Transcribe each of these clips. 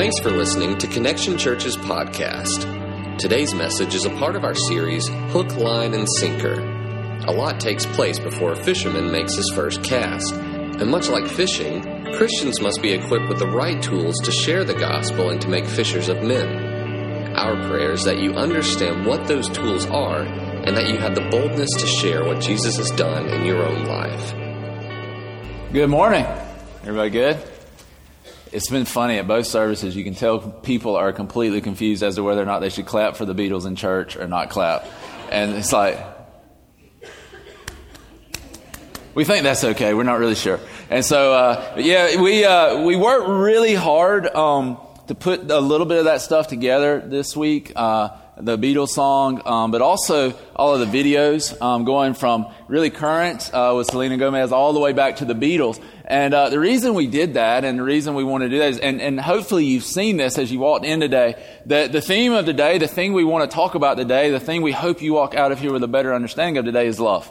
Thanks for listening to Connection Church's podcast. Today's message is a part of our series, Hook, Line, and Sinker. A lot takes place before a fisherman makes his first cast. And much like fishing, Christians must be equipped with the right tools to share the gospel and to make fishers of men. Our prayer is that you understand what those tools are and that you have the boldness to share what Jesus has done in your own life. Good morning. Everybody good? It's been funny at both services. You can tell people are completely confused as to whether or not they should clap for the Beatles in church or not clap. And it's like, we think that's okay. We're not really sure. And so, uh, yeah, we, uh, we worked really hard um, to put a little bit of that stuff together this week. Uh, the Beatles song, um, but also all of the videos, um, going from really current uh, with Selena Gomez all the way back to the Beatles. And uh, the reason we did that, and the reason we want to do that, is, and, and hopefully you've seen this as you walked in today, that the theme of today, the thing we want to talk about today, the thing we hope you walk out of here with a better understanding of today is love.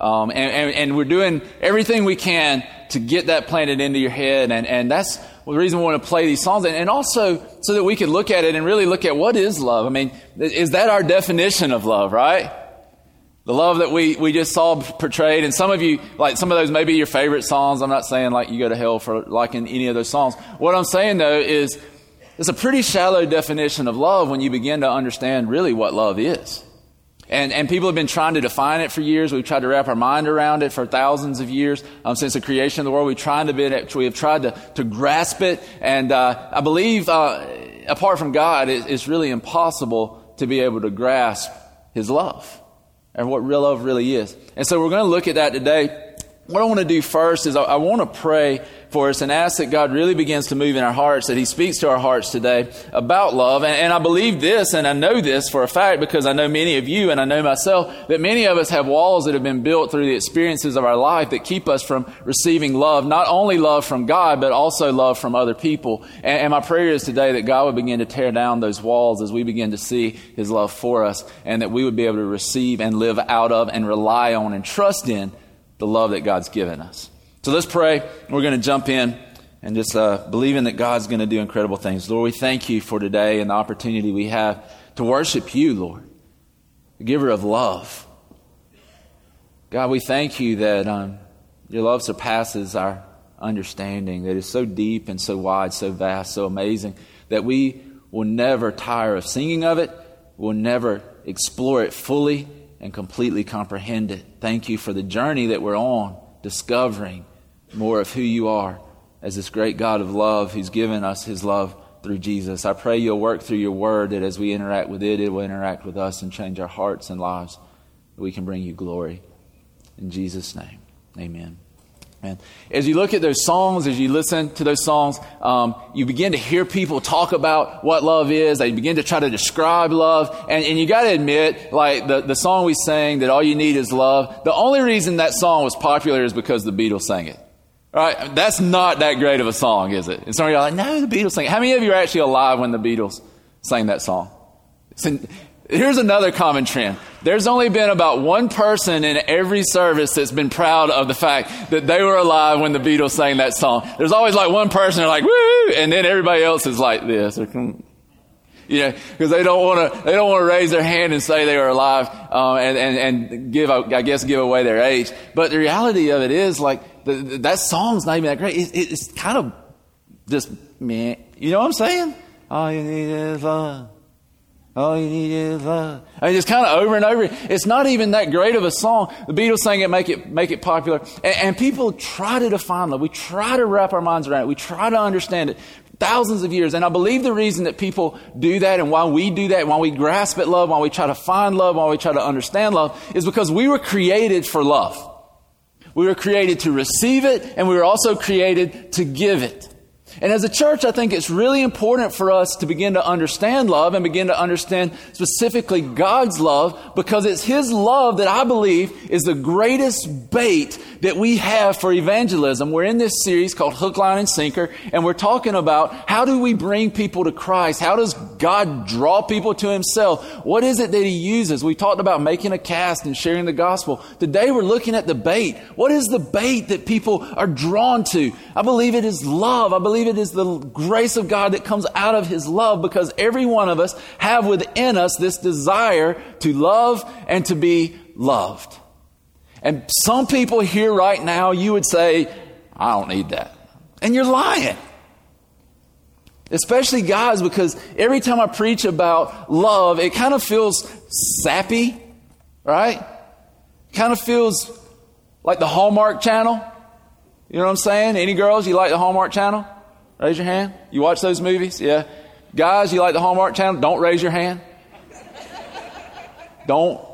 Um, and, and, and, we're doing everything we can to get that planted into your head. And, and that's the reason we want to play these songs. And, also so that we can look at it and really look at what is love. I mean, is that our definition of love, right? The love that we, we just saw portrayed. And some of you, like some of those may be your favorite songs. I'm not saying like you go to hell for liking any of those songs. What I'm saying though is it's a pretty shallow definition of love when you begin to understand really what love is. And, and people have been trying to define it for years. We've tried to wrap our mind around it for thousands of years. Um, since the creation of the world, we've tried to, be, we have tried to, to grasp it. And uh, I believe, uh, apart from God, it, it's really impossible to be able to grasp His love and what real love really is. And so we're going to look at that today. What I want to do first is I, I want to pray for us and ask that God really begins to move in our hearts, that He speaks to our hearts today about love. And, and, I believe this, and I know this for a fact because I know many of you and I know myself that many of us have walls that have been built through the experiences of our life that keep us from receiving love, not only love from God, but also love from other people. And, and my prayer is today that God would begin to tear down those walls as we begin to see His love for us and that we would be able to receive and live out of and rely on and trust in the love that God's given us. So let's pray. We're going to jump in and just uh, believing that God's going to do incredible things. Lord, we thank you for today and the opportunity we have to worship you, Lord, the giver of love. God, we thank you that um, your love surpasses our understanding, that is so deep and so wide, so vast, so amazing, that we will never tire of singing of it, we'll never explore it fully and completely comprehend it. Thank you for the journey that we're on, discovering more of who you are as this great God of love who's given us his love through Jesus. I pray you'll work through your word that as we interact with it, it will interact with us and change our hearts and lives. That we can bring you glory. In Jesus' name, amen. And as you look at those songs, as you listen to those songs, um, you begin to hear people talk about what love is. They begin to try to describe love. And, and you got to admit, like the, the song we sang, that all you need is love, the only reason that song was popular is because the Beatles sang it. Right? That's not that great of a song, is it? And some of you are like, no, the Beatles sang it. How many of you are actually alive when the Beatles sang that song? Here's another common trend. There's only been about one person in every service that's been proud of the fact that they were alive when the Beatles sang that song. There's always like one person like, woo, and then everybody else is like this. You know, because they don't want to, they don't want to raise their hand and say they were alive, um, and, and, and give, I guess, give away their age. But the reality of it is, like, the, the, that song's not even that great. It, it, it's kind of just, meh. You know what I'm saying? All you need is love. All you need is love. I mean, it's kind of over and over. It's not even that great of a song. The Beatles sang it, make it, make it popular. And, and people try to define love. We try to wrap our minds around it. We try to understand it. Thousands of years. And I believe the reason that people do that and why we do that, why we grasp at love, why we try to find love, why we try to understand love, is because we were created for love. We were created to receive it, and we were also created to give it. And as a church, I think it's really important for us to begin to understand love and begin to understand specifically God's love because it's His love that I believe is the greatest bait that we have for evangelism. We're in this series called Hook, Line, and Sinker, and we're talking about how do we bring people to Christ? How does God draw people to Himself? What is it that He uses? We talked about making a cast and sharing the gospel. Today we're looking at the bait. What is the bait that people are drawn to? I believe it is love. I believe it is the grace of God that comes out of His love because every one of us have within us this desire to love and to be loved. And some people here right now, you would say, I don't need that. And you're lying. Especially guys, because every time I preach about love, it kind of feels sappy, right? Kind of feels like the Hallmark channel. You know what I'm saying? Any girls, you like the Hallmark channel? Raise your hand. You watch those movies? Yeah. Guys, you like the Hallmark channel? Don't raise your hand. Don't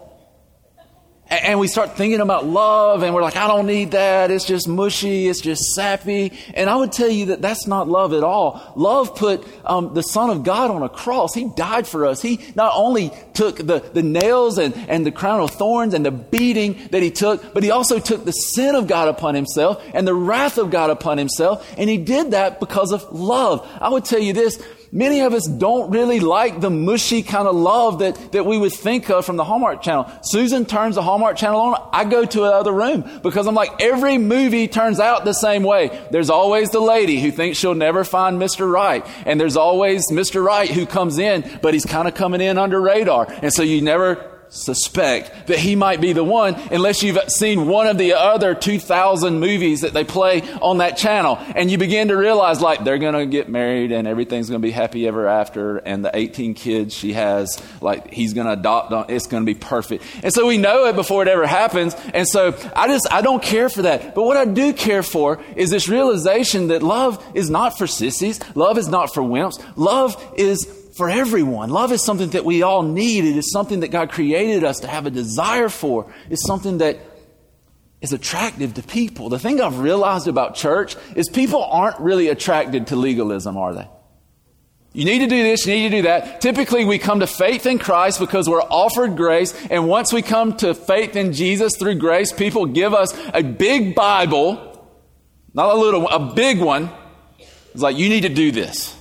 and we start thinking about love and we're like, I don't need that. It's just mushy. It's just sappy. And I would tell you that that's not love at all. Love put um, the Son of God on a cross. He died for us. He not only took the, the nails and, and the crown of thorns and the beating that he took, but he also took the sin of God upon himself and the wrath of God upon himself. And he did that because of love. I would tell you this Many of us don't really like the mushy kind of love that, that we would think of from the Hallmark Channel. Susan turns the Hallmark Channel on. I go to another room because I'm like, every movie turns out the same way. There's always the lady who thinks she'll never find Mr. Right. And there's always Mr. Right who comes in, but he's kind of coming in under radar. And so you never suspect that he might be the one unless you've seen one of the other 2,000 movies that they play on that channel. And you begin to realize, like, they're going to get married and everything's going to be happy ever after. And the 18 kids she has, like, he's going to adopt on, it's going to be perfect. And so we know it before it ever happens. And so I just, I don't care for that. But what I do care for is this realization that love is not for sissies. Love is not for wimps. Love is for everyone. Love is something that we all need. It is something that God created us to have a desire for. It's something that is attractive to people. The thing I've realized about church is people aren't really attracted to legalism, are they? You need to do this, you need to do that. Typically, we come to faith in Christ because we're offered grace. And once we come to faith in Jesus through grace, people give us a big Bible, not a little a big one. It's like, you need to do this.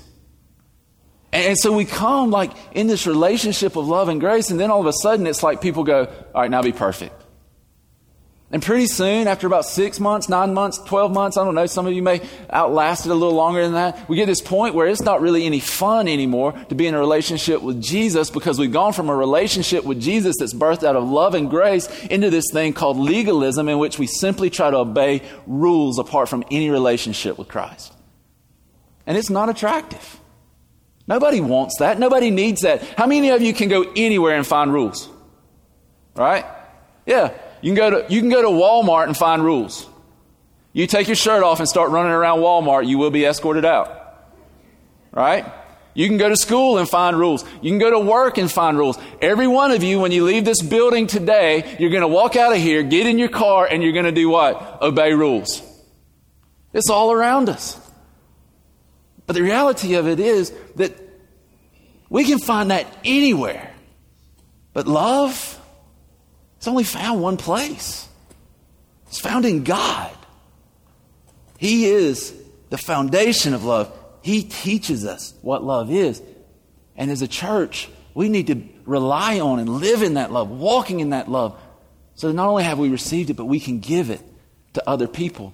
And so we come like in this relationship of love and grace, and then all of a sudden it's like people go, All right, now be perfect. And pretty soon, after about six months, nine months, 12 months, I don't know, some of you may outlast it a little longer than that. We get this point where it's not really any fun anymore to be in a relationship with Jesus because we've gone from a relationship with Jesus that's birthed out of love and grace into this thing called legalism in which we simply try to obey rules apart from any relationship with Christ. And it's not attractive. Nobody wants that. Nobody needs that. How many of you can go anywhere and find rules? Right? Yeah. You can go to, you can go to Walmart and find rules. You take your shirt off and start running around Walmart, you will be escorted out. Right? You can go to school and find rules. You can go to work and find rules. Every one of you, when you leave this building today, you're going to walk out of here, get in your car, and you're going to do what? Obey rules. It's all around us. But the reality of it is that we can find that anywhere. But love, it's only found one place. It's found in God. He is the foundation of love. He teaches us what love is. And as a church, we need to rely on and live in that love, walking in that love. So not only have we received it, but we can give it to other people.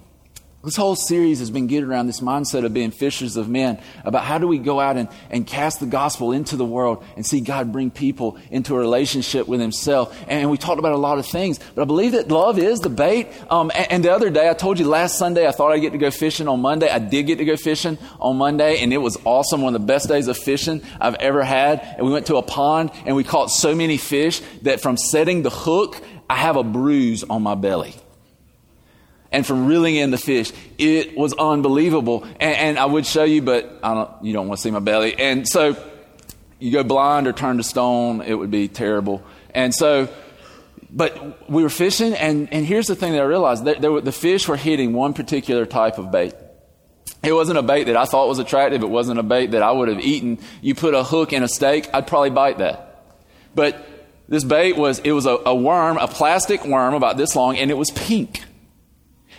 This whole series has been geared around this mindset of being fishers of men, about how do we go out and, and cast the gospel into the world and see God bring people into a relationship with Himself. And we talked about a lot of things, but I believe that love is the bait. Um, and, and, the other day, I told you last Sunday, I thought I'd get to go fishing on Monday. I did get to go fishing on Monday, and it was awesome. One of the best days of fishing I've ever had. And we went to a pond, and we caught so many fish that from setting the hook, I have a bruise on my belly and from reeling in the fish. It was unbelievable. And, and, I would show you, but I don't, you don't want to see my belly. And so you go blind or turn to stone, it would be terrible. And so, but we were fishing, and, and here's the thing that I realized were, the fish were hitting one particular type of bait. It wasn't a bait that I thought was attractive. It wasn't a bait that I would have eaten. You put a hook in a steak, I'd probably bite that. But this bait was, it was a, a worm, a plastic worm about this long, and it was pink.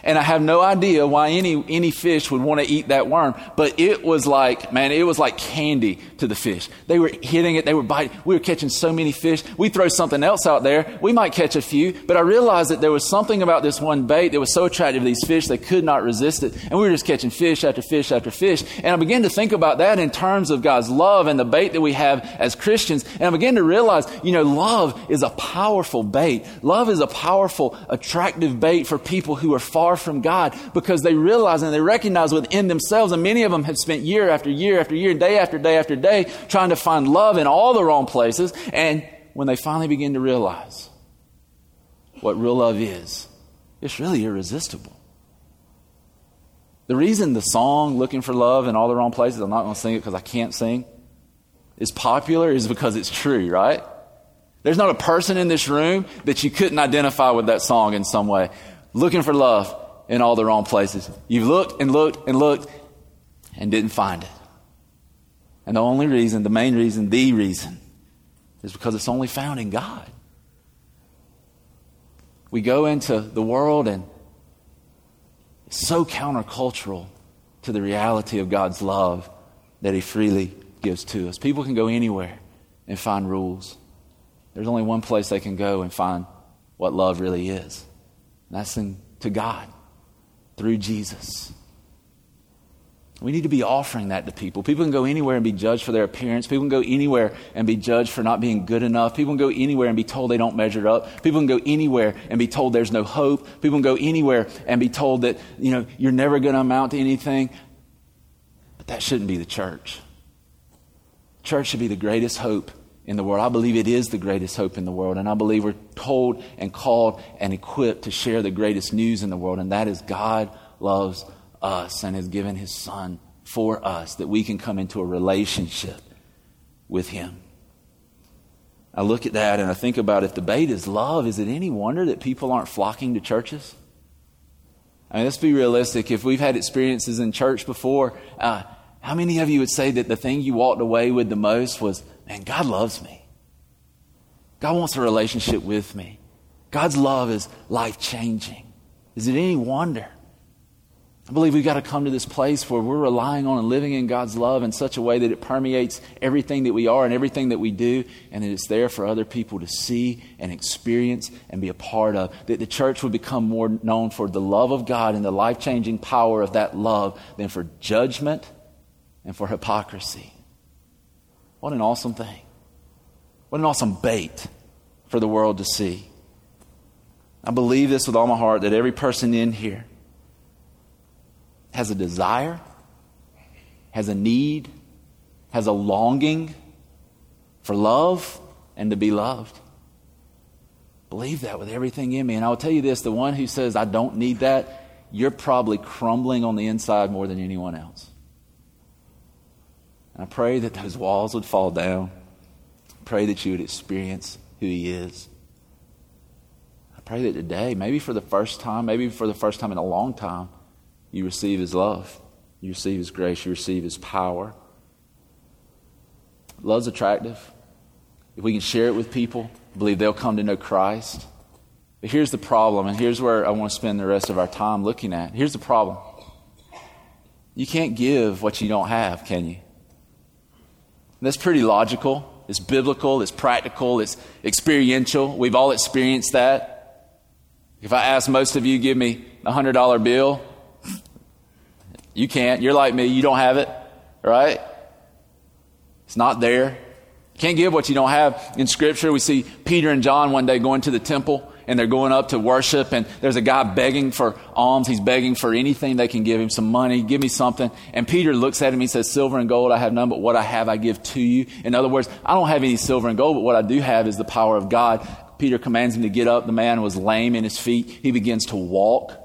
And I have no idea why any, any fish would want to eat that worm. But it was like, man, it was like candy to the fish. They were hitting it. They were biting. We were catching so many fish. We throw something else out there. We might catch a few. But I realized that there was something about this one bait that was so attractive to these fish, they could not resist it. And we were just catching fish after fish after fish. And I began to think about that in terms of God's love and the bait that we have as Christians. And I began to realize, you know, love is a powerful bait. Love is a powerful, attractive bait for people who are far from God because they realize and they recognize within themselves, and many of them have spent year after year after year, day after day after day, trying to find love in all the wrong places. And when they finally begin to realize what real love is, it's really irresistible. The reason the song Looking for Love in all the wrong places, I'm not going to sing it because I can't sing, is popular is because it's true, right? There's not a person in this room that you couldn't identify with that song in some way. Looking for love in all the wrong places. You've looked and looked and looked and didn't find it. And the only reason, the main reason, the reason, is because it's only found in God. We go into the world and it's so countercultural to the reality of God's love that He freely gives to us. People can go anywhere and find rules. There's only one place they can go and find what love really is. And that's in, to God through Jesus. We need to be offering that to people. People can go anywhere and be judged for their appearance. People can go anywhere and be judged for not being good enough. People can go anywhere and be told they don't measure up. People can go anywhere and be told there's no hope. People can go anywhere and be told that, you know, you're never going to amount to anything. But that shouldn't be the church. Church should be the greatest hope in the world. I believe it is the greatest hope in the world. And I believe we're told and called and equipped to share the greatest news in the world. And that is God loves us and has given his son for us that we can come into a relationship with him. I look at that and I think about if the bait is love, is it any wonder that people aren't flocking to churches? I mean, let's be realistic. If we've had experiences in church before, uh, how many of you would say that the thing you walked away with the most was, man, God loves me? God wants a relationship with me. God's love is life changing. Is it any wonder? I believe we've got to come to this place where we're relying on and living in God's love in such a way that it permeates everything that we are and everything that we do, and that it's there for other people to see and experience and be a part of. That the church would become more known for the love of God and the life changing power of that love than for judgment and for hypocrisy. What an awesome thing. What an awesome bait for the world to see. I believe this with all my heart that every person in here has a desire, has a need, has a longing for love and to be loved. Believe that with everything in me. And I will tell you this the one who says, I don't need that, you're probably crumbling on the inside more than anyone else. And I pray that those walls would fall down. I pray that you would experience who He is. I pray that today, maybe for the first time, maybe for the first time in a long time, you receive His love, you receive His grace, you receive His power. Love's attractive. If we can share it with people, I believe they'll come to know Christ. But here's the problem, and here's where I want to spend the rest of our time looking at. Here's the problem you can't give what you don't have, can you? That's pretty logical. It's biblical, it's practical, it's experiential. We've all experienced that. If I ask most of you, give me a $100 bill, you can't. You're like me. You don't have it, right? It's not there. Can't give what you don't have. In Scripture, we see Peter and John one day going to the temple and they're going up to worship and there's a guy begging for alms. He's begging for anything they can give him, some money, give me something. And Peter looks at him, and he says, silver and gold I have none, but what I have I give to you. In other words, I don't have any silver and gold, but what I do have is the power of God. Peter commands him to get up. The man was lame in his feet. He begins to walk.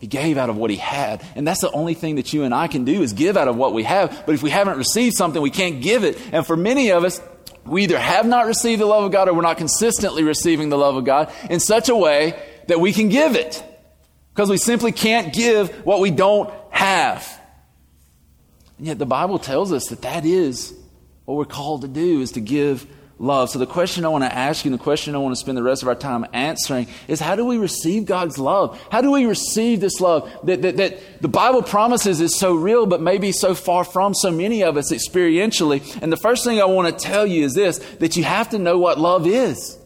He gave out of what he had. And that's the only thing that you and I can do is give out of what we have. But if we haven't received something, we can't give it. And for many of us, we either have not received the love of God or we're not consistently receiving the love of God in such a way that we can give it. Because we simply can't give what we don't have. And yet the Bible tells us that that is what we're called to do is to give love. So the question I want to ask you, and the question I want to spend the rest of our time answering is how do we receive God's love? How do we receive this love that, that, that the Bible promises is so real, but maybe so far from so many of us experientially? And the first thing I want to tell you is this, that you have to know what love is.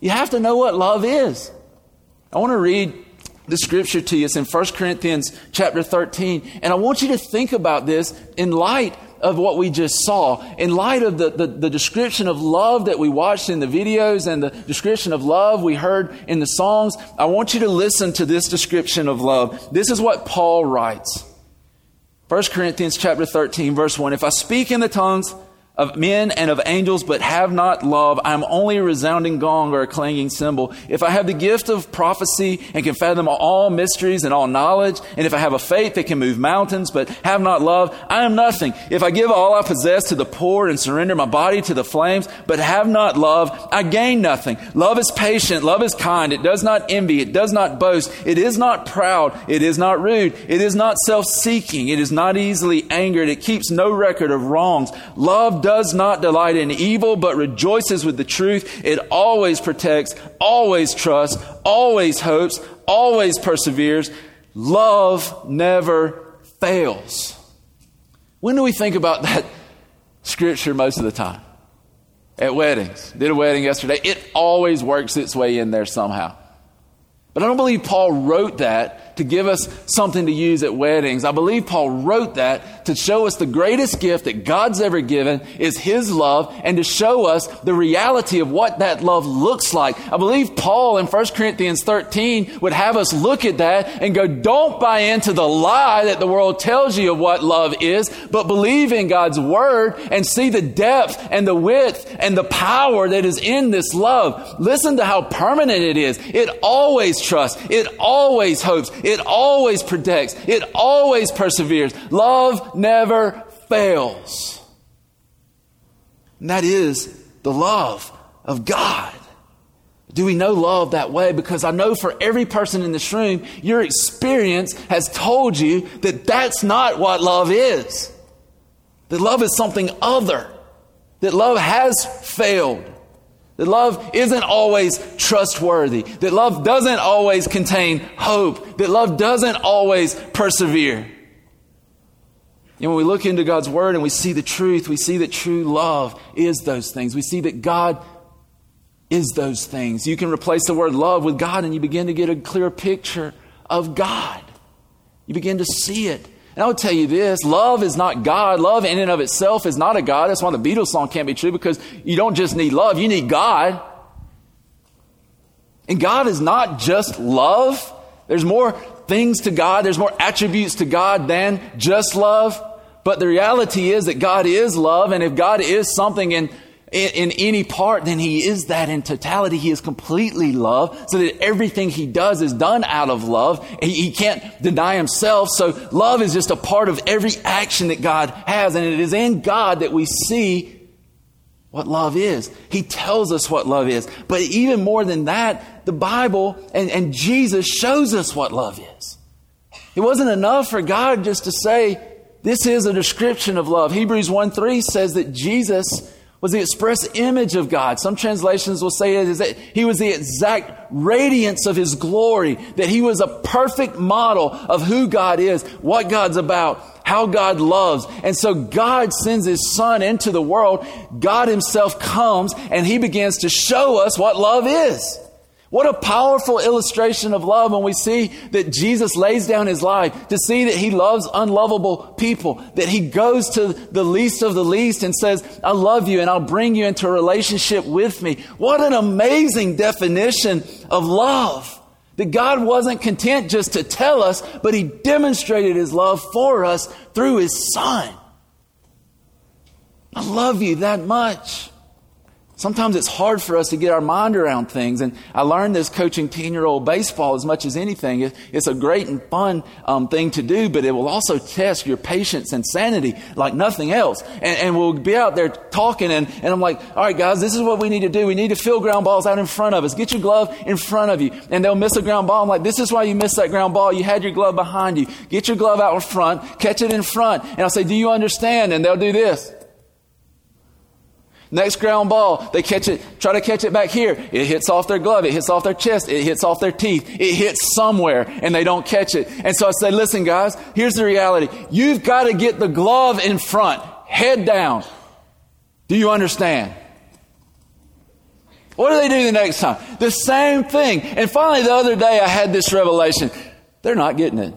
You have to know what love is. I want to read the scripture to you. It's in 1 Corinthians chapter 13. And I want you to think about this in light of what we just saw, in light of the, the, the, description of love that we watched in the videos and the description of love we heard in the songs, I want you to listen to this description of love. This is what Paul writes. 1 Corinthians chapter 13 verse 1. If I speak in the tongues of men and of angels, but have not love, I am only a resounding gong or a clanging cymbal. If I have the gift of prophecy and can fathom all mysteries and all knowledge, and if I have a faith that can move mountains, but have not love, I am nothing. If I give all I possess to the poor and surrender my body to the flames, but have not love, I gain nothing. Love is patient. Love is kind. It does not envy. It does not boast. It is not proud. It is not rude. It is not self-seeking. It is not easily angered. It keeps no record of wrongs. Love does not delight in evil, but rejoices with the truth. It always protects, always trusts, always hopes, always perseveres. Love never fails. When do we think about that scripture most of the time? At weddings. Did a wedding yesterday. It always works its way in there somehow. But I don't believe Paul wrote that to give us something to use at weddings. I believe Paul wrote that to show us the greatest gift that God's ever given is His love and to show us the reality of what that love looks like. I believe Paul in 1 Corinthians 13 would have us look at that and go, don't buy into the lie that the world tells you of what love is, but believe in God's word and see the depth and the width and the power that is in this love. Listen to how permanent it is. It always trusts. It always hopes. It always protects. It always perseveres. Love never fails. And that is the love of God. Do we know love that way? Because I know for every person in this room, your experience has told you that that's not what love is. That love is something other. That love has failed. That love isn't always trustworthy. That love doesn't always contain hope. That love doesn't always persevere. And when we look into God's Word and we see the truth, we see that true love is those things. We see that God is those things. You can replace the word love with God and you begin to get a clear picture of God. You begin to see it. And I would tell you this love is not God. Love in and of itself is not a God. That's why the Beatles song can't be true because you don't just need love, you need God. And God is not just love. There's more things to God, there's more attributes to God than just love. But the reality is that God is love, and if God is something in in, in any part, then he is that in totality. He is completely love, so that everything he does is done out of love. He, he can't deny himself, so love is just a part of every action that God has, and it is in God that we see what love is. He tells us what love is. But even more than that, the Bible and, and Jesus shows us what love is. It wasn't enough for God just to say, this is a description of love. Hebrews 1 3 says that Jesus was the express image of God. Some translations will say it is that he was the exact radiance of his glory, that he was a perfect model of who God is, what God's about, how God loves. And so God sends his son into the world. God himself comes and he begins to show us what love is. What a powerful illustration of love when we see that Jesus lays down his life to see that he loves unlovable people, that he goes to the least of the least and says, I love you and I'll bring you into a relationship with me. What an amazing definition of love. That God wasn't content just to tell us, but he demonstrated his love for us through his son. I love you that much. Sometimes it's hard for us to get our mind around things. And I learned this coaching 10 year old baseball as much as anything. It's a great and fun um, thing to do, but it will also test your patience and sanity like nothing else. And, and we'll be out there talking, and, and I'm like, all right, guys, this is what we need to do. We need to fill ground balls out in front of us. Get your glove in front of you. And they'll miss a ground ball. I'm like, this is why you missed that ground ball. You had your glove behind you. Get your glove out in front, catch it in front. And I'll say, do you understand? And they'll do this. Next ground ball, they catch it, try to catch it back here. It hits off their glove, it hits off their chest, it hits off their teeth, it hits somewhere, and they don't catch it. And so I say, listen, guys, here's the reality. You've got to get the glove in front, head down. Do you understand? What do they do the next time? The same thing. And finally, the other day, I had this revelation. They're not getting it.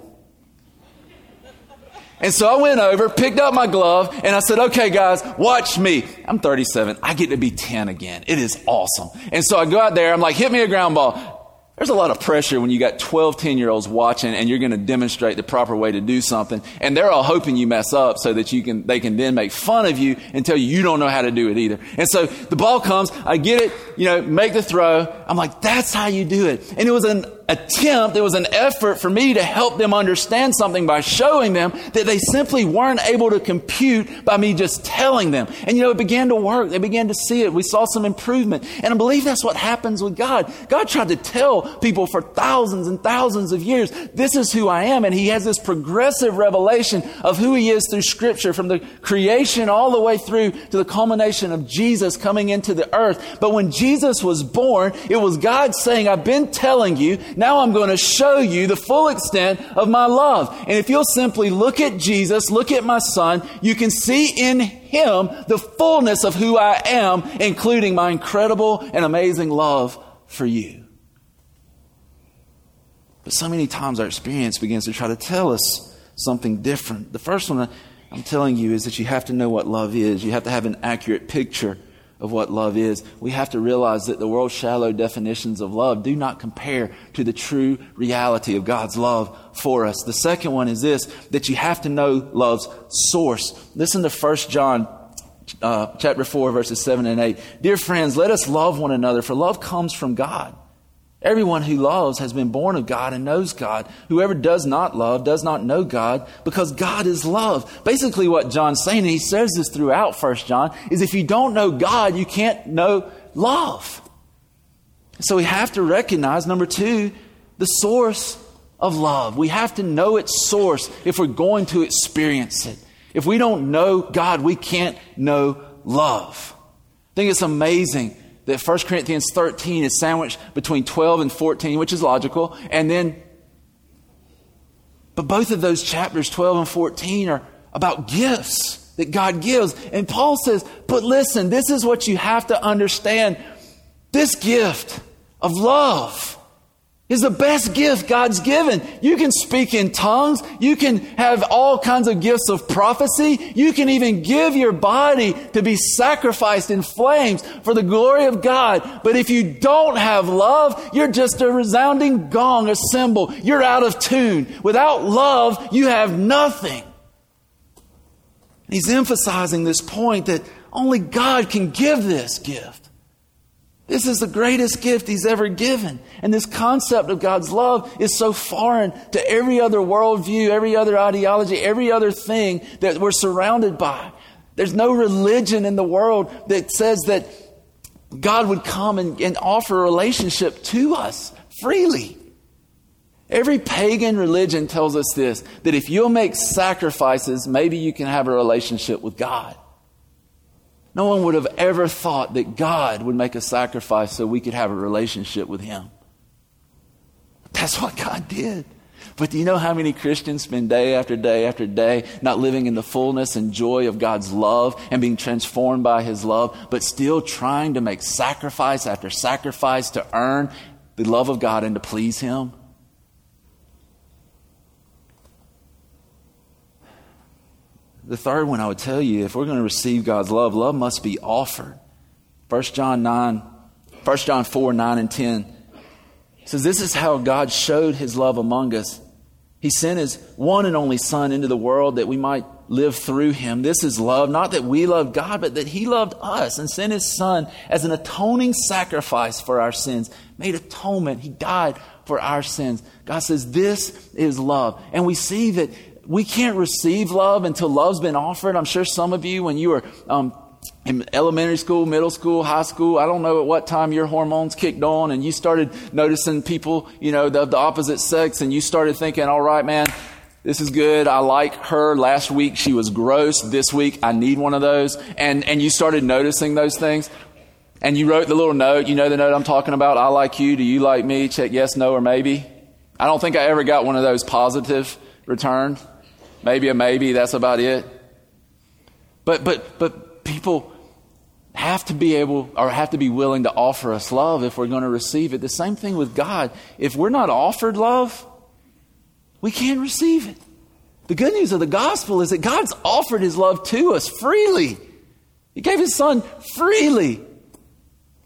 And so I went over, picked up my glove, and I said, okay, guys, watch me. I'm 37. I get to be 10 again. It is awesome. And so I go out there. I'm like, hit me a ground ball. There's a lot of pressure when you got 12, 10 year olds watching and you're going to demonstrate the proper way to do something. And they're all hoping you mess up so that you can, they can then make fun of you and tell you you don't know how to do it either. And so the ball comes, I get it, you know, make the throw. I'm like, that's how you do it. And it was an attempt, it was an effort for me to help them understand something by showing them that they simply weren't able to compute by me just telling them. And you know, it began to work. They began to see it. We saw some improvement. And I believe that's what happens with God. God tried to tell people for thousands and thousands of years, this is who I am. And He has this progressive revelation of who He is through Scripture from the creation all the way through to the culmination of Jesus coming into the earth. But when Jesus was born, it was God saying, I've been telling you, now I'm going to show you the full extent of my love. And if you'll simply look at Jesus, look at my son, you can see in him the fullness of who I am, including my incredible and amazing love for you. But so many times our experience begins to try to tell us something different. The first one I'm telling you is that you have to know what love is. You have to have an accurate picture of what love is, we have to realize that the world's shallow definitions of love do not compare to the true reality of God's love for us. The second one is this that you have to know love's source. Listen to 1 John uh, chapter 4, verses 7 and 8. Dear friends, let us love one another, for love comes from God. Everyone who loves has been born of God and knows God. Whoever does not love does not know God because God is love. Basically, what John's saying, and he says this throughout First John, is if you don't know God, you can't know love. So we have to recognize, number two, the source of love. We have to know its source if we're going to experience it. If we don't know God, we can't know love. I think it's amazing that 1 Corinthians 13 is sandwiched between 12 and 14, which is logical. And then, but both of those chapters, 12 and 14, are about gifts that God gives. And Paul says, but listen, this is what you have to understand. This gift of love is the best gift God's given. You can speak in tongues. You can have all kinds of gifts of prophecy. You can even give your body to be sacrificed in flames for the glory of God. But if you don't have love, you're just a resounding gong, a cymbal. You're out of tune. Without love, you have nothing. He's emphasizing this point that only God can give this gift. This is the greatest gift he's ever given. And this concept of God's love is so foreign to every other worldview, every other ideology, every other thing that we're surrounded by. There's no religion in the world that says that God would come and, and offer a relationship to us freely. Every pagan religion tells us this that if you'll make sacrifices, maybe you can have a relationship with God. No one would have ever thought that God would make a sacrifice so we could have a relationship with Him. That's what God did. But do you know how many Christians spend day after day after day not living in the fullness and joy of God's love and being transformed by His love, but still trying to make sacrifice after sacrifice to earn the love of God and to please Him? The third one I would tell you, if we're going to receive God's love, love must be offered. 1 John 9, 1 John 4, 9 and 10 says, This is how God showed his love among us. He sent his one and only Son into the world that we might live through him. This is love, not that we love God, but that he loved us and sent his Son as an atoning sacrifice for our sins, made atonement. He died for our sins. God says, This is love. And we see that we can't receive love until love's been offered. I'm sure some of you, when you were um, in elementary school, middle school, high school, I don't know at what time your hormones kicked on and you started noticing people, you know, of the, opposite sex and you started thinking, all right, man, This is good. I like her. Last week she was gross. This week I need one of those. And, and you started noticing those things. And you wrote the little note. You know the note I'm talking about. I like you. Do you like me? Check yes, no, or maybe. I don't think I ever got one of those positive returned. Maybe a maybe. That's about it. But, but, but people have to be able or have to be willing to offer us love if we're going to receive it. The same thing with God. If we're not offered love, we can't receive it. The good news of the gospel is that God's offered his love to us freely. He gave his son freely.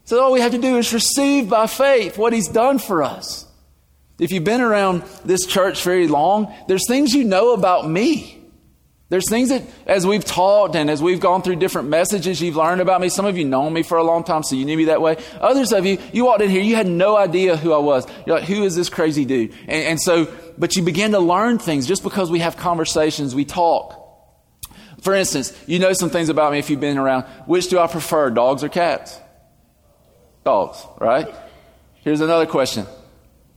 So all we have to do is receive by faith what he's done for us. If you've been around this church very long, there's things you know about me. There's things that, as we've talked and as we've gone through different messages, you've learned about me. Some of you know me for a long time, so you knew me that way. Others of you, you walked in here, you had no idea who I was. You're like, who is this crazy dude? And, and so, but you begin to learn things just because we have conversations, we talk. For instance, you know some things about me if you've been around. Which do I prefer, dogs or cats? Dogs, right? Here's another question.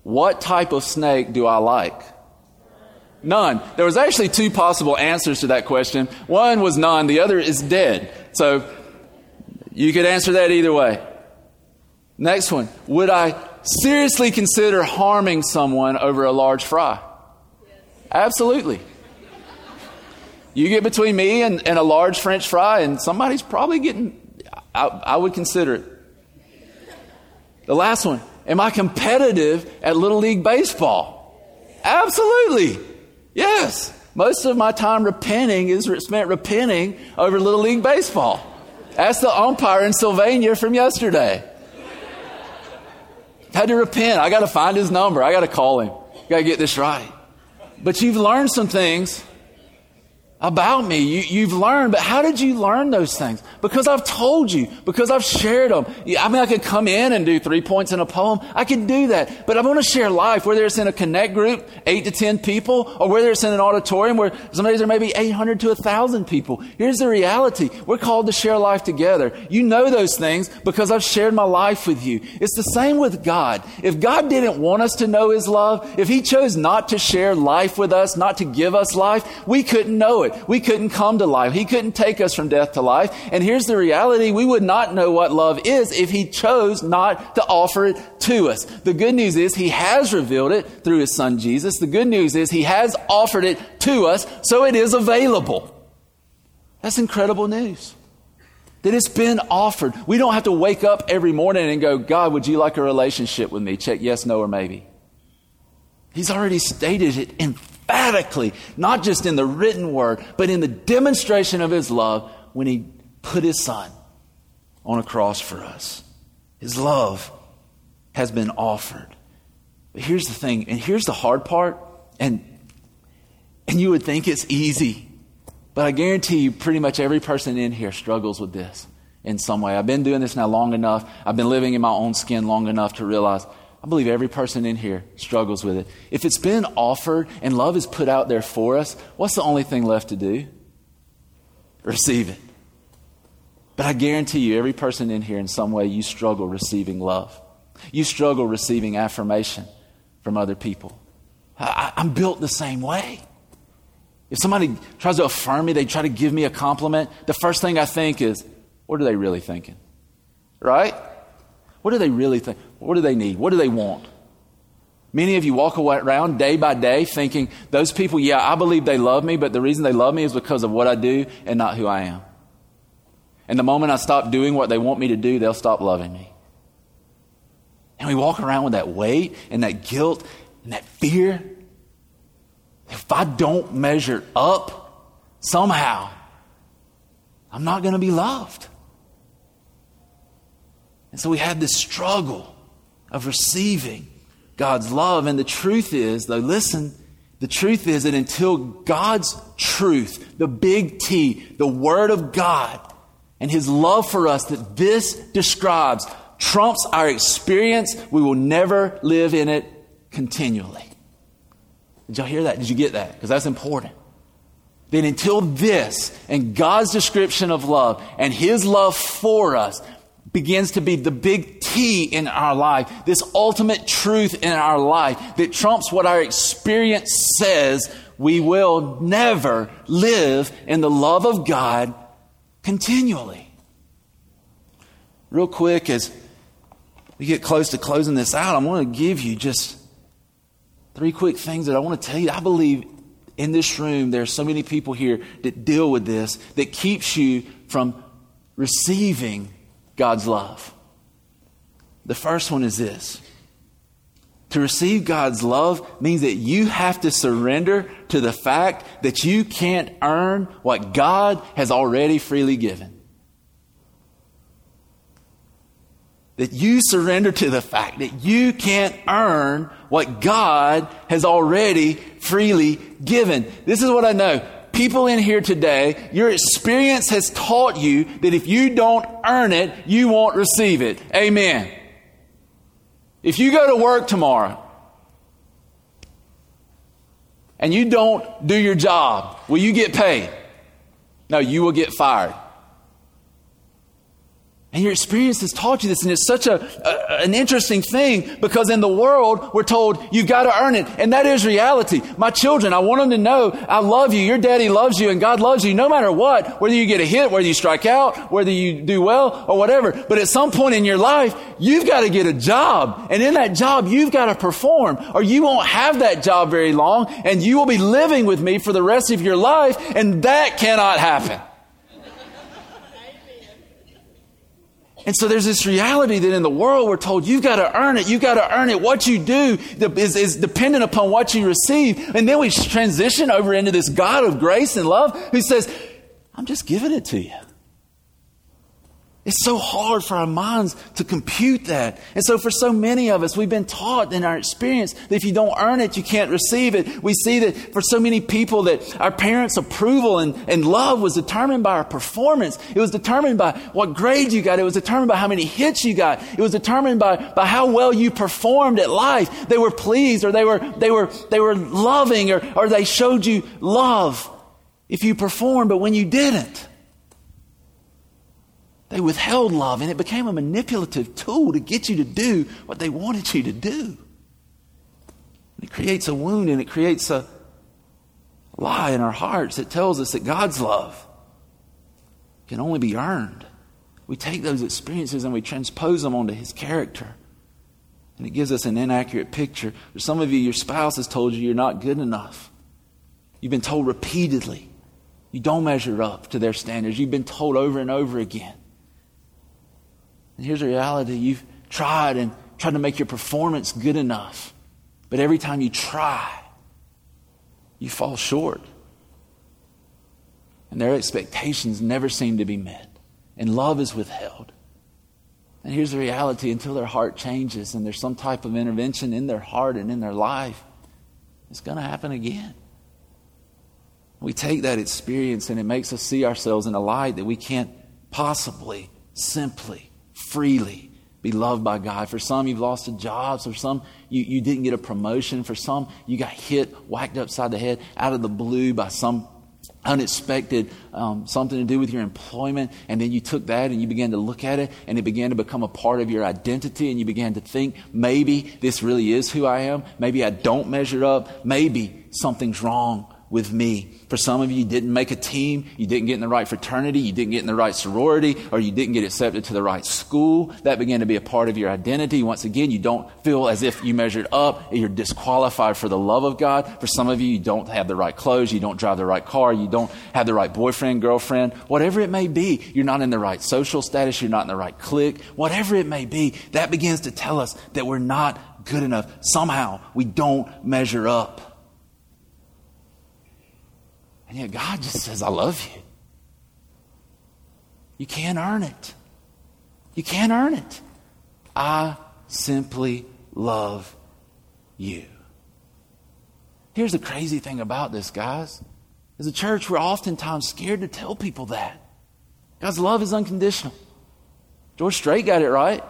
What type of snake do I like? None. There was actually two possible answers to that question. One was none, the other is dead. So you could answer that either way. Next one. Would I seriously consider harming someone over a large fry? Absolutely. You get between me and, and, a large French fry, and somebody's probably getting, I, I would consider it. The last one. Am I competitive at Little League Baseball? Absolutely. Yes. Most of my time repenting is spent repenting over Little League Baseball. Ask the umpire in Sylvania from yesterday. Had to repent. I got to find his number. I got to call him. Got to get this right. But you've learned some things about me. You, have learned, but how did you learn those things? Because I've told you, because I've shared them. I mean, I could come in and do three points in a poem. I could do that. But I want to share life, whether it's in a connect group, eight to ten people, or whether it's in an auditorium where some days there may be 800 to 1,000 people. Here's the reality. We're called to share life together. You know those things because I've shared my life with you. It's the same with God. If God didn't want us to know His love, if He chose not to share life with us, not to give us life, we couldn't know it. We couldn't come to life. He couldn't take us from death to life. And here's the reality. We would not know what love is if He chose not to offer it to us. The good news is He has revealed it through His Son Jesus. The good news is He has offered it to us, so it is available. That's incredible news. That it's been offered. We don't have to wake up every morning and go, God, would you like a relationship with me? Check yes, no, or maybe. He's already stated it in emphatically, not just in the written word, but in the demonstration of his love when he put his son on a cross for us. His love has been offered. But here's the thing, and here's the hard part, and and you would think it's easy. But I guarantee you pretty much every person in here struggles with this in some way. I've been doing this now long enough. I've been living in my own skin long enough to realize I believe every person in here struggles with it. If it's been offered and love is put out there for us, what's the only thing left to do? Receive it. But I guarantee you, every person in here, in some way, you struggle receiving love. You struggle receiving affirmation from other people. I, am built the same way. If somebody tries to affirm me, they try to give me a compliment, the first thing I think is, what are they really thinking? Right? What do they really think? What do they need? What do they want? Many of you walk around day by day thinking, those people, yeah, I believe they love me, but the reason they love me is because of what I do and not who I am. And the moment I stop doing what they want me to do, they'll stop loving me. And we walk around with that weight and that guilt and that fear. If I don't measure up somehow, I'm not going to be loved. And so we have this struggle of receiving God's love. And the truth is, though, listen, the truth is that until God's truth, the big T, the Word of God, and His love for us that this describes trumps our experience, we will never live in it continually. Did y'all hear that? Did you get that? Because that's important. Then until this and God's description of love and His love for us begins to be the big T in our life, this ultimate truth in our life that trumps what our experience says, we will never live in the love of God continually. Real quick, as we get close to closing this out, I want to give you just three quick things that I want to tell you. I believe in this room, there are so many people here that deal with this that keeps you from receiving God's love. The first one is this to receive God's love means that you have to surrender to the fact that you can't earn what God has already freely given. That you surrender to the fact that you can't earn what God has already freely given. This is what I know. People in here today, your experience has taught you that if you don't earn it, you won't receive it. Amen. If you go to work tomorrow and you don't do your job, will you get paid? No, you will get fired. And your experience has taught you this, and it's such a, a, an interesting thing because in the world we're told you've got to earn it, and that is reality. My children, I want them to know I love you, your daddy loves you, and God loves you no matter what, whether you get a hit, whether you strike out, whether you do well, or whatever. But at some point in your life, you've got to get a job, and in that job you've got to perform, or you won't have that job very long, and you will be living with me for the rest of your life, and that cannot happen. And so there's this reality that in the world we're told you've got to earn it, you've got to earn it. What you do is, is dependent upon what you receive. And then we transition over into this God of grace and love who says, I'm just giving it to you. It's so hard for our minds to compute that. And so, for so many of us, we've been taught in our experience that if you don't earn it, you can't receive it. We see that for so many people that our parents' approval and, and love was determined by our performance. It was determined by what grade you got. It was determined by how many hits you got. It was determined by, by how well you performed at life. They were pleased or they were, they were, they were loving or, or they showed you love if you performed, but when you didn't. They withheld love, and it became a manipulative tool to get you to do what they wanted you to do. It creates a wound and it creates a lie in our hearts that tells us that God's love can only be earned. We take those experiences and we transpose them onto His character. And it gives us an inaccurate picture. For some of you, your spouse has told you you're not good enough. You've been told repeatedly you don't measure up to their standards. You've been told over and over again. And here's the reality you've tried and tried to make your performance good enough. But every time you try, you fall short. And their expectations never seem to be met. And love is withheld. And here's the reality until their heart changes and there's some type of intervention in their heart and in their life, it's going to happen again. We take that experience and it makes us see ourselves in a light that we can't possibly, simply freely be loved by God. For some, you've lost a job. For some, you, you didn't get a promotion. For some, you got hit, whacked upside the head out of the blue by some unexpected um, something to do with your employment and then you took that and you began to look at it and it began to become a part of your identity and you began to think maybe this really is who i am maybe i don't measure up maybe something's wrong with me. For some of you, you didn't make a team, you didn't get in the right fraternity, you didn't get in the right sorority, or you didn't get accepted to the right school. That began to be a part of your identity. Once again, you don't feel as if you measured up, you're disqualified for the love of God. For some of you, you don't have the right clothes, you don't drive the right car, you don't have the right boyfriend, girlfriend, whatever it may be. You're not in the right social status, you're not in the right clique, whatever it may be. That begins to tell us that we're not good enough. Somehow, we don't measure up. And yet God just says, I love you. You can't earn it. You can't earn it. I simply love you. Here's the crazy thing about this, guys. As a church, we're oftentimes scared to tell people that. God's love is unconditional. George Strait got it right.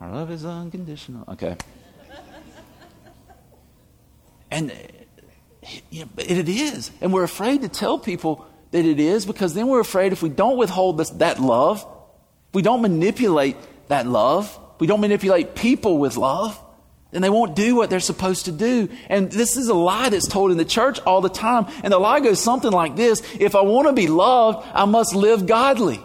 Our love is unconditional. Okay. And you know, it is. And we're afraid to tell people that it is because then we're afraid if we don't withhold this, that love, we don't manipulate that love, we don't manipulate people with love, then they won't do what they're supposed to do. And this is a lie that's told in the church all the time. And the lie goes something like this If I want to be loved, I must live godly.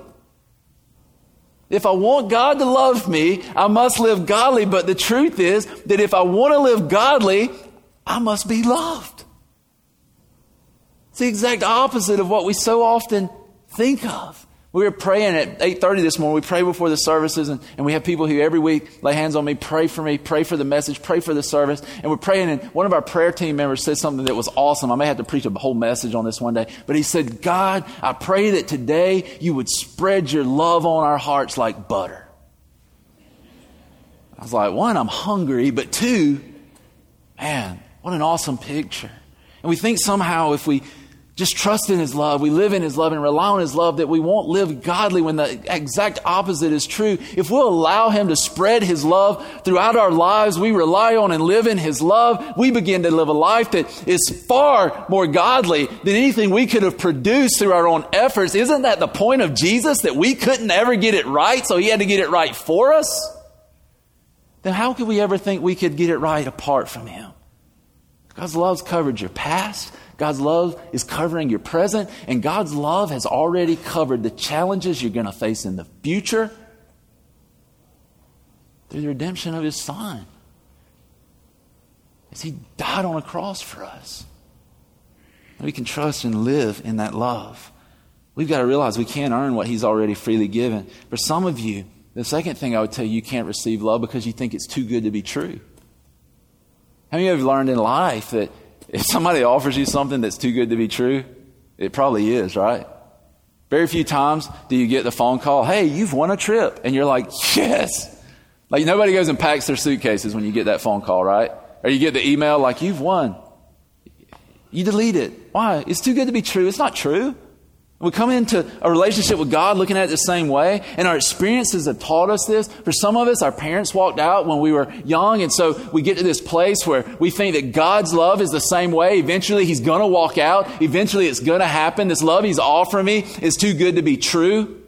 If I want God to love me, I must live godly. But the truth is that if I want to live godly, I must be loved. It's the exact opposite of what we so often think of. We were praying at 8.30 this morning. We pray before the services, and, and we have people who every week lay hands on me, pray for me, pray for the message, pray for the service. And we're praying, and one of our prayer team members said something that was awesome. I may have to preach a whole message on this one day. But he said, God, I pray that today you would spread your love on our hearts like butter. I was like, one, I'm hungry, but two, man, what an awesome picture. And we think somehow if we just trust in His love, we live in His love and rely on His love, that we won't live godly when the exact opposite is true. If we'll allow Him to spread His love throughout our lives, we rely on and live in His love, we begin to live a life that is far more godly than anything we could have produced through our own efforts. Isn't that the point of Jesus, that we couldn't ever get it right, so He had to get it right for us? Then how could we ever think we could get it right apart from Him? God's love's covered your past. God's love is covering your present, and God's love has already covered the challenges you're going to face in the future through the redemption of His Son. As He died on a cross for us. We can trust and live in that love. We've got to realize we can't earn what He's already freely given. For some of you, the second thing I would tell you, you can't receive love because you think it's too good to be true. How many of you have learned in life that if somebody offers you something that's too good to be true, it probably is, right? Very few times do you get the phone call, hey, you've won a trip. And you're like, yes. Like nobody goes and packs their suitcases when you get that phone call, right? Or you get the email like, you've won. You delete it. Why? It's too good to be true. It's not true. We come into a relationship with God looking at it the same way, and our experiences have taught us this. For some of us, our parents walked out when we were young, and so we get to this place where we think that God's love is the same way. Eventually, He's going to walk out. Eventually, it's going to happen. This love He's offering me is too good to be true.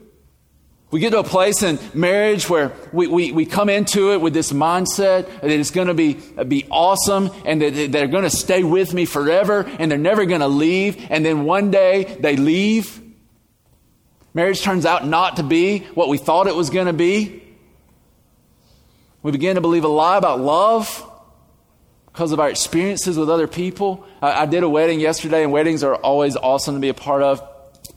We get to a place in marriage where we, we, we come into it with this mindset that it's going to be, be awesome and that they're going to stay with me forever and they're never going to leave. And then one day they leave. Marriage turns out not to be what we thought it was going to be. We begin to believe a lie about love because of our experiences with other people. I, I did a wedding yesterday, and weddings are always awesome to be a part of.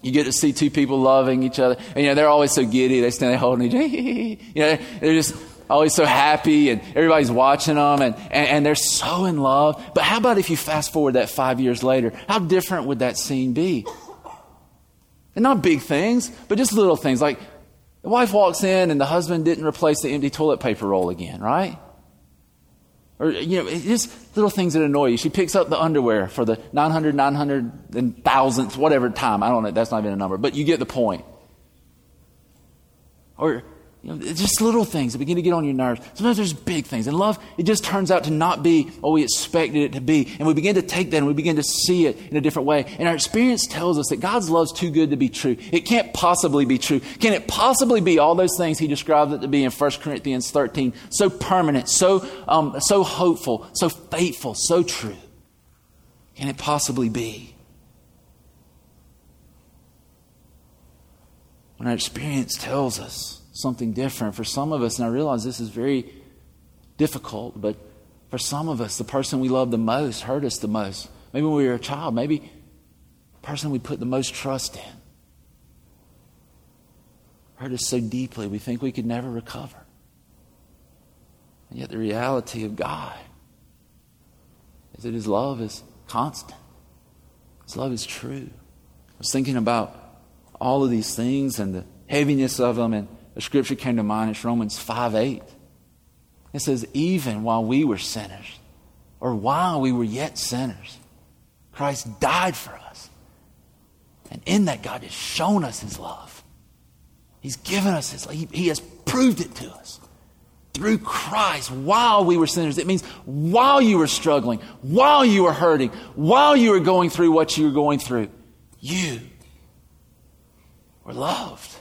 You get to see two people loving each other. And, you know, they're always so giddy. They stand there holding each other. you know, they're just always so happy and everybody's watching them and, and, and, they're so in love. But how about if you fast forward that five years later? How different would that scene be? And not big things, but just little things. Like the wife walks in and the husband didn't replace the empty toilet paper roll again, right? Or, you know, just little things that annoy you. She picks up the underwear for the 900, 900, and thousandth, whatever time. I don't know. That's not even a number, but you get the point. Or you know, just little things that begin to get on your nerves. Sometimes there's big things. And love, it just turns out to not be what we expected it to be. And we begin to take that and we begin to see it in a different way. And our experience tells us that God's love's too good to be true. It can't possibly be true. Can it possibly be all those things he described it to be in 1 Corinthians 13? So permanent, so, um, so hopeful, so faithful, so true. Can it possibly be? When our experience tells us something different. For some of us, and I realize this is very difficult, but for some of us, the person we love the most hurt us the most. Maybe when we were a child, maybe the person we put the most trust in hurt us so deeply we think we could never recover. And yet, the reality of God is that His love is constant, His love is true. I was thinking about all of these things and the heaviness of them, and scripture came to mind. It's Romans 5 8. It says, Even while we were sinners, or while we were yet sinners, Christ died for us. And in that, God has shown us his love. He's given us his love. He, he has proved it to us through Christ while we were sinners. It means while you were struggling, while you were hurting, while you were going through what you were going through, you were loved.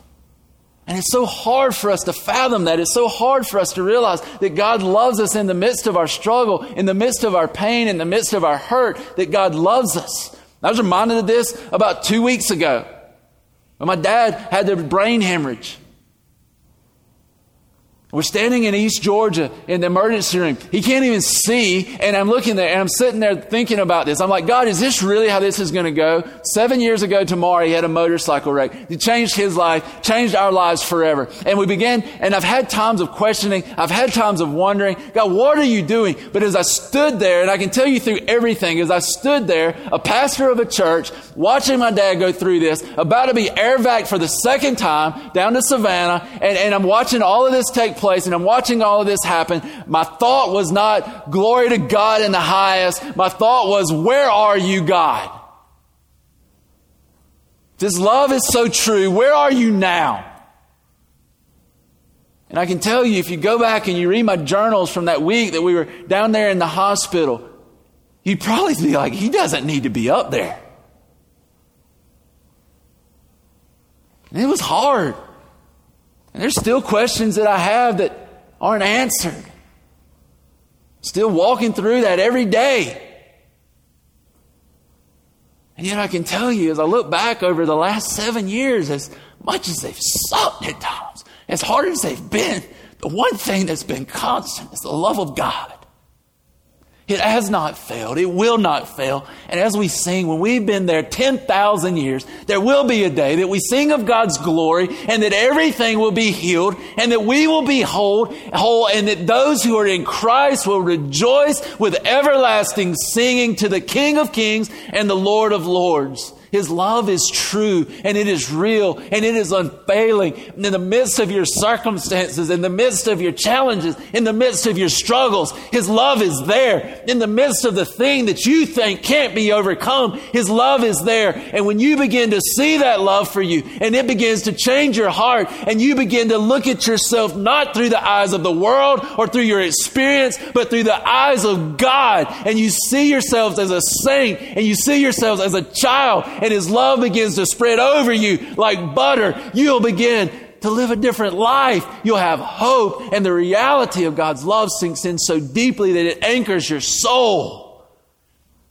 And it's so hard for us to fathom that. It's so hard for us to realize that God loves us in the midst of our struggle, in the midst of our pain, in the midst of our hurt, that God loves us. I was reminded of this about two weeks ago when my dad had the brain hemorrhage. We're standing in East Georgia in the emergency room. He can't even see, and I'm looking there and I'm sitting there thinking about this. I'm like, God, is this really how this is going to go? Seven years ago tomorrow, he had a motorcycle wreck. It changed his life, changed our lives forever. And we began, and I've had times of questioning. I've had times of wondering, God, what are you doing? But as I stood there, and I can tell you through everything, as I stood there, a pastor of a church, watching my dad go through this, about to be air vac for the second time down to Savannah, and, and I'm watching all of this take place and I'm watching all of this happen, my thought was not glory to God in the highest. My thought was, where are you, God? This love is so true. Where are you now? And I can tell you, if you go back and you read my journals from that week that we were down there in the hospital, you'd probably be like, he doesn't need to be up there. And it was hard. And there's still questions that I have that aren't answered. Still walking through that every day. And yet I can tell you, as I look back over the last seven years, as much as they've sucked at times, as hard as they've been, the one thing that's been constant is the love of God. It has not failed. It will not fail. And as we sing, when we've been there 10,000 years, there will be a day that we sing of God's glory and that everything will be healed and that we will be whole, whole and that those who are in Christ will rejoice with everlasting singing to the King of Kings and the Lord of Lords. His love is true and it is real and it is unfailing. And in the midst of your circumstances, in the midst of your challenges, in the midst of your struggles, His love is there. In the midst of the thing that you think can't be overcome, His love is there. And when you begin to see that love for you and it begins to change your heart and you begin to look at yourself not through the eyes of the world or through your experience, but through the eyes of God and you see yourselves as a saint and you see yourselves as a child and His love begins to spread over you like butter, you'll begin to live a different life. You'll have hope, and the reality of God's love sinks in so deeply that it anchors your soul.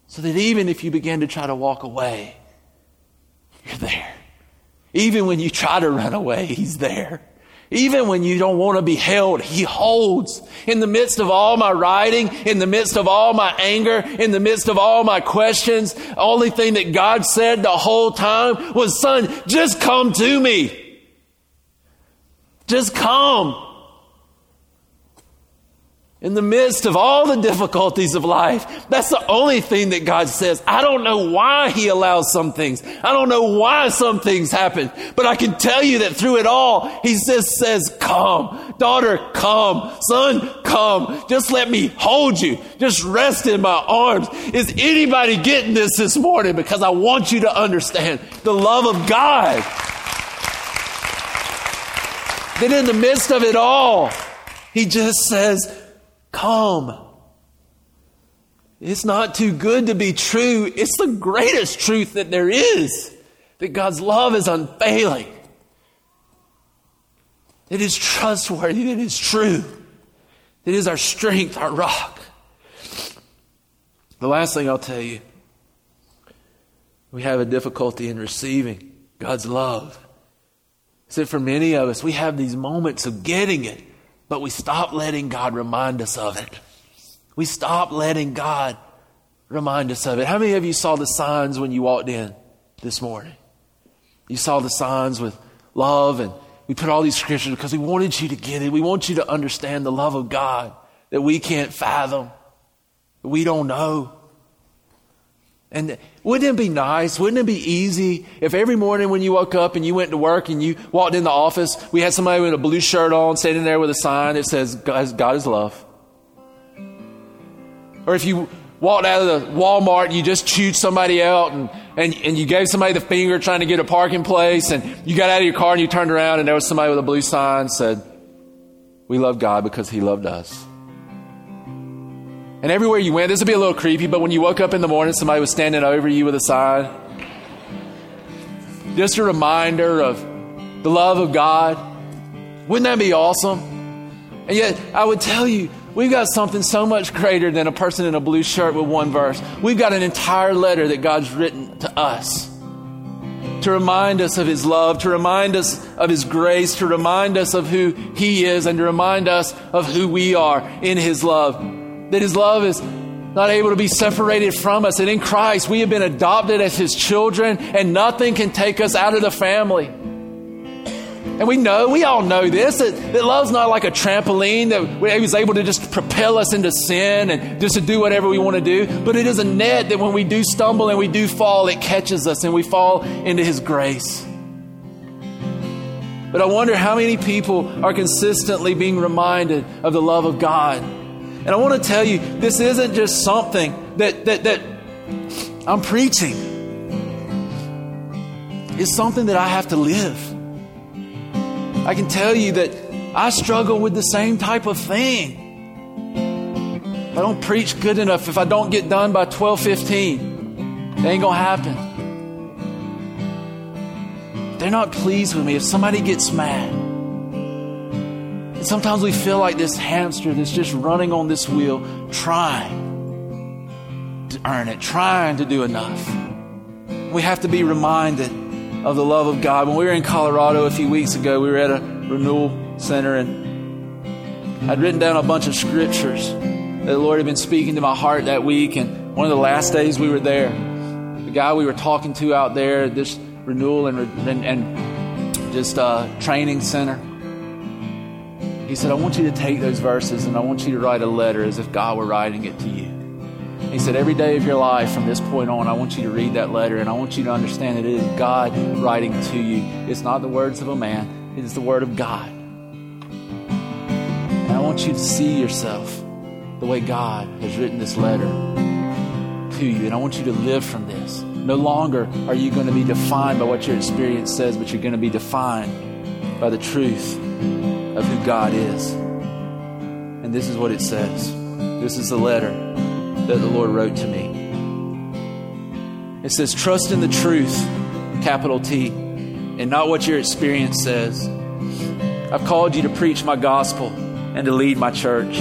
So that even if you begin to try to walk away, you're there. Even when you try to run away, He's there. Even when you don't want to be held, He holds. In the midst of all my writing, in the midst of all my anger, in the midst of all my questions, only thing that God said the whole time was, son, just come to me. Just come in the midst of all the difficulties of life. That's the only thing that God says. I don't know why He allows some things. I don't know why some things happen, but I can tell you that through it all, He just says, come, daughter, come, son, come. Just let me hold you. Just rest in my arms. Is anybody getting this this morning? Because I want you to understand the love of God. Then in the midst of it all, He just says, Come. It's not too good to be true. It's the greatest truth that there is that God's love is unfailing. It is trustworthy. It is true. It is our strength, our rock. The last thing I'll tell you we have a difficulty in receiving God's love. Is that for many of us, we have these moments of getting it, but we stop letting God remind us of it. We stop letting God remind us of it. How many of you saw the signs when you walked in this morning? You saw the signs with love, and we put all these scriptures because we wanted you to get it. We want you to understand the love of God that we can't fathom, that we don't know. And wouldn't it be nice? Wouldn't it be easy if every morning when you woke up and you went to work and you walked in the office, we had somebody with a blue shirt on standing there with a sign that says, God is love? Or if you walked out of the Walmart and you just chewed somebody out and, and, and you gave somebody the finger trying to get a parking place and you got out of your car and you turned around and there was somebody with a blue sign said, We love God because He loved us. And everywhere you went, this would be a little creepy, but when you woke up in the morning, somebody was standing over you with a sign. Just a reminder of the love of God. Wouldn't that be awesome? And yet, I would tell you, we've got something so much greater than a person in a blue shirt with one verse. We've got an entire letter that God's written to us to remind us of His love, to remind us of His grace, to remind us of who He is, and to remind us of who we are in His love. That His love is not able to be separated from us. And in Christ, we have been adopted as His children, and nothing can take us out of the family. And we know, we all know this, that, that love's not like a trampoline that He was able to just propel us into sin and just to do whatever we want to do. But it is a net that when we do stumble and we do fall, it catches us and we fall into His grace. But I wonder how many people are consistently being reminded of the love of God. And I want to tell you, this isn't just something that, that, that I'm preaching. It's something that I have to live. I can tell you that I struggle with the same type of thing. I don't preach good enough, if I don't get done by 12:15, it ain't going to happen. They're not pleased with me if somebody gets mad. Sometimes we feel like this hamster that's just running on this wheel, trying to earn it, trying to do enough. We have to be reminded of the love of God. When we were in Colorado a few weeks ago, we were at a renewal center and I'd written down a bunch of scriptures that the Lord had been speaking to my heart that week. And one of the last days we were there, the guy we were talking to out there, this renewal and, and, and just uh, training center, he said, I want you to take those verses and I want you to write a letter as if God were writing it to you. He said, Every day of your life from this point on, I want you to read that letter and I want you to understand that it is God writing to you. It's not the words of a man, it is the word of God. And I want you to see yourself the way God has written this letter to you. And I want you to live from this. No longer are you going to be defined by what your experience says, but you're going to be defined by the truth of who God is. And this is what it says. This is the letter that the Lord wrote to me. It says, Trust in the truth, capital T, and not what your experience says. I've called you to preach my gospel and to lead my church.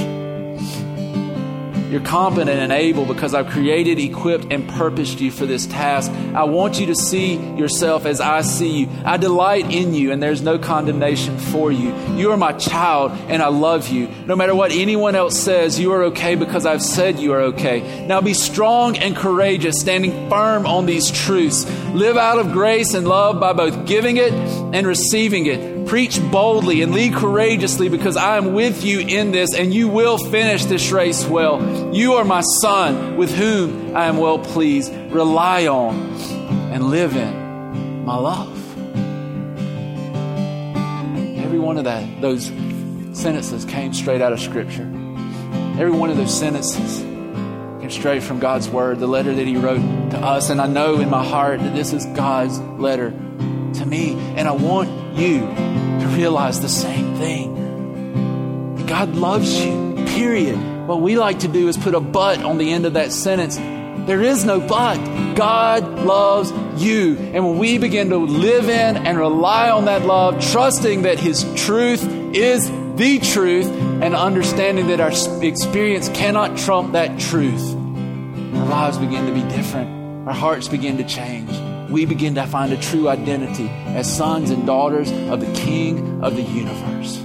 You're competent and able because I've created, equipped, and purposed you for this task. I want you to see yourself as I see you. I delight in you, and there's no condemnation for you. You are my child, and I love you. No matter what anyone else says, you are okay because I've said you are okay. Now be strong and courageous, standing firm on these truths. Live out of grace and love by both giving it and receiving it. Preach boldly and lead courageously because I am with you in this and you will finish this race well. You are my son with whom I am well pleased. Rely on and live in my love. Every one of that, those sentences came straight out of Scripture. Every one of those sentences came straight from God's Word, the letter that He wrote to us. And I know in my heart that this is God's letter to me. And I want you to realize the same thing. God loves you, period. What we like to do is put a but on the end of that sentence. There is no but. God loves you. And when we begin to live in and rely on that love, trusting that His truth is the truth, and understanding that our experience cannot trump that truth, our lives begin to be different. Our hearts begin to change we begin to find a true identity as sons and daughters of the King of the universe.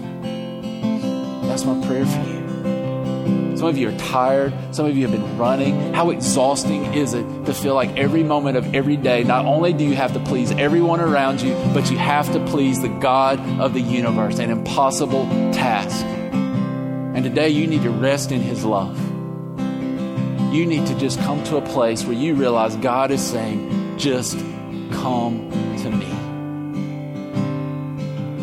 That's my prayer for you. Some of you are tired. Some of you have been running. How exhausting is it to feel like every moment of every day, not only do you have to please everyone around you, but you have to please the God of the universe, an impossible task. And today you need to rest in His love. You need to just come to a place where you realize God is saying, just come to me.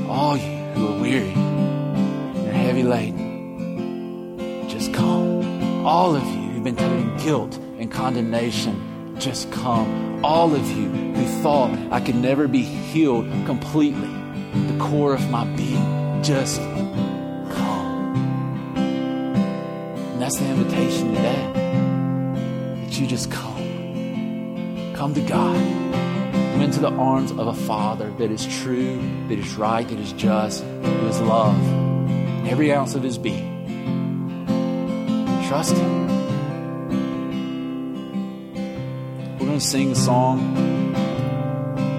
All you who are weary and heavy laden, just come. All of you who've been taking guilt and condemnation, just come. All of you who thought I could never be healed completely, the core of my being, just come. And that's the invitation today. That you just come. Come to God Come into the arms of a Father that is true, that is right, that is just, who is love every ounce of his being. Trust him. We're going to sing a song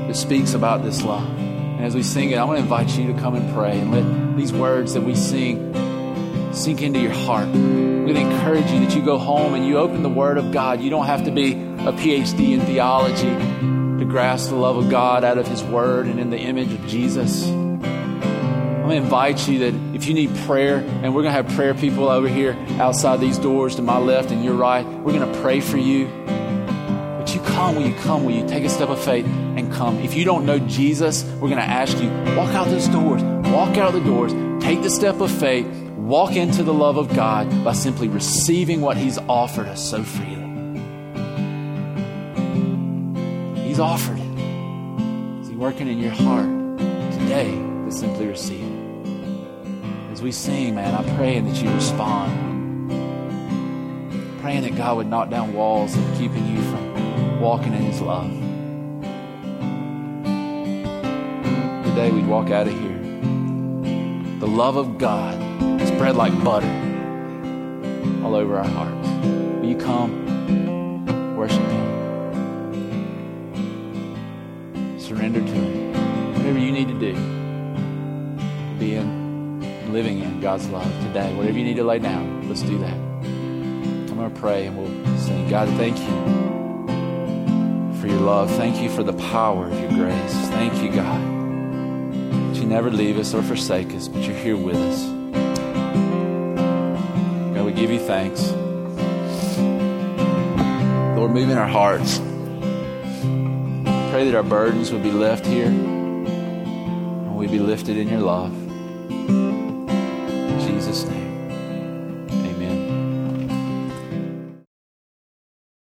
that speaks about this love. And as we sing it, I want to invite you to come and pray and let these words that we sing sink into your heart. We're going to encourage you that you go home and you open the Word of God. You don't have to be a PhD in theology grasp the love of God out of His Word and in the image of Jesus. I'm going to invite you that if you need prayer, and we're going to have prayer people over here outside these doors to my left and your right, we're going to pray for you. But you come, will you come? Will you take a step of faith and come? If you don't know Jesus, we're going to ask you, walk out those doors, walk out the doors, take the step of faith, walk into the love of God by simply receiving what He's offered us so freely. Offered it. Is He working in your heart today to simply receive it? As we sing, man, I'm praying that you respond. Praying that God would knock down walls are keeping you from walking in His love. Today we'd walk out of here. The love of God spread like butter all over our hearts. Will you come worship Him? Surrender to Him. Whatever you need to do, be in living in God's love today. Whatever you need to lay down, let's do that. I'm going to pray and we'll sing. God, thank you for your love. Thank you for the power of your grace. Thank you, God. That you never leave us or forsake us, but you're here with us. God, we give you thanks. Lord, move in our hearts. Pray that our burdens would be left here and we'd be lifted in your love.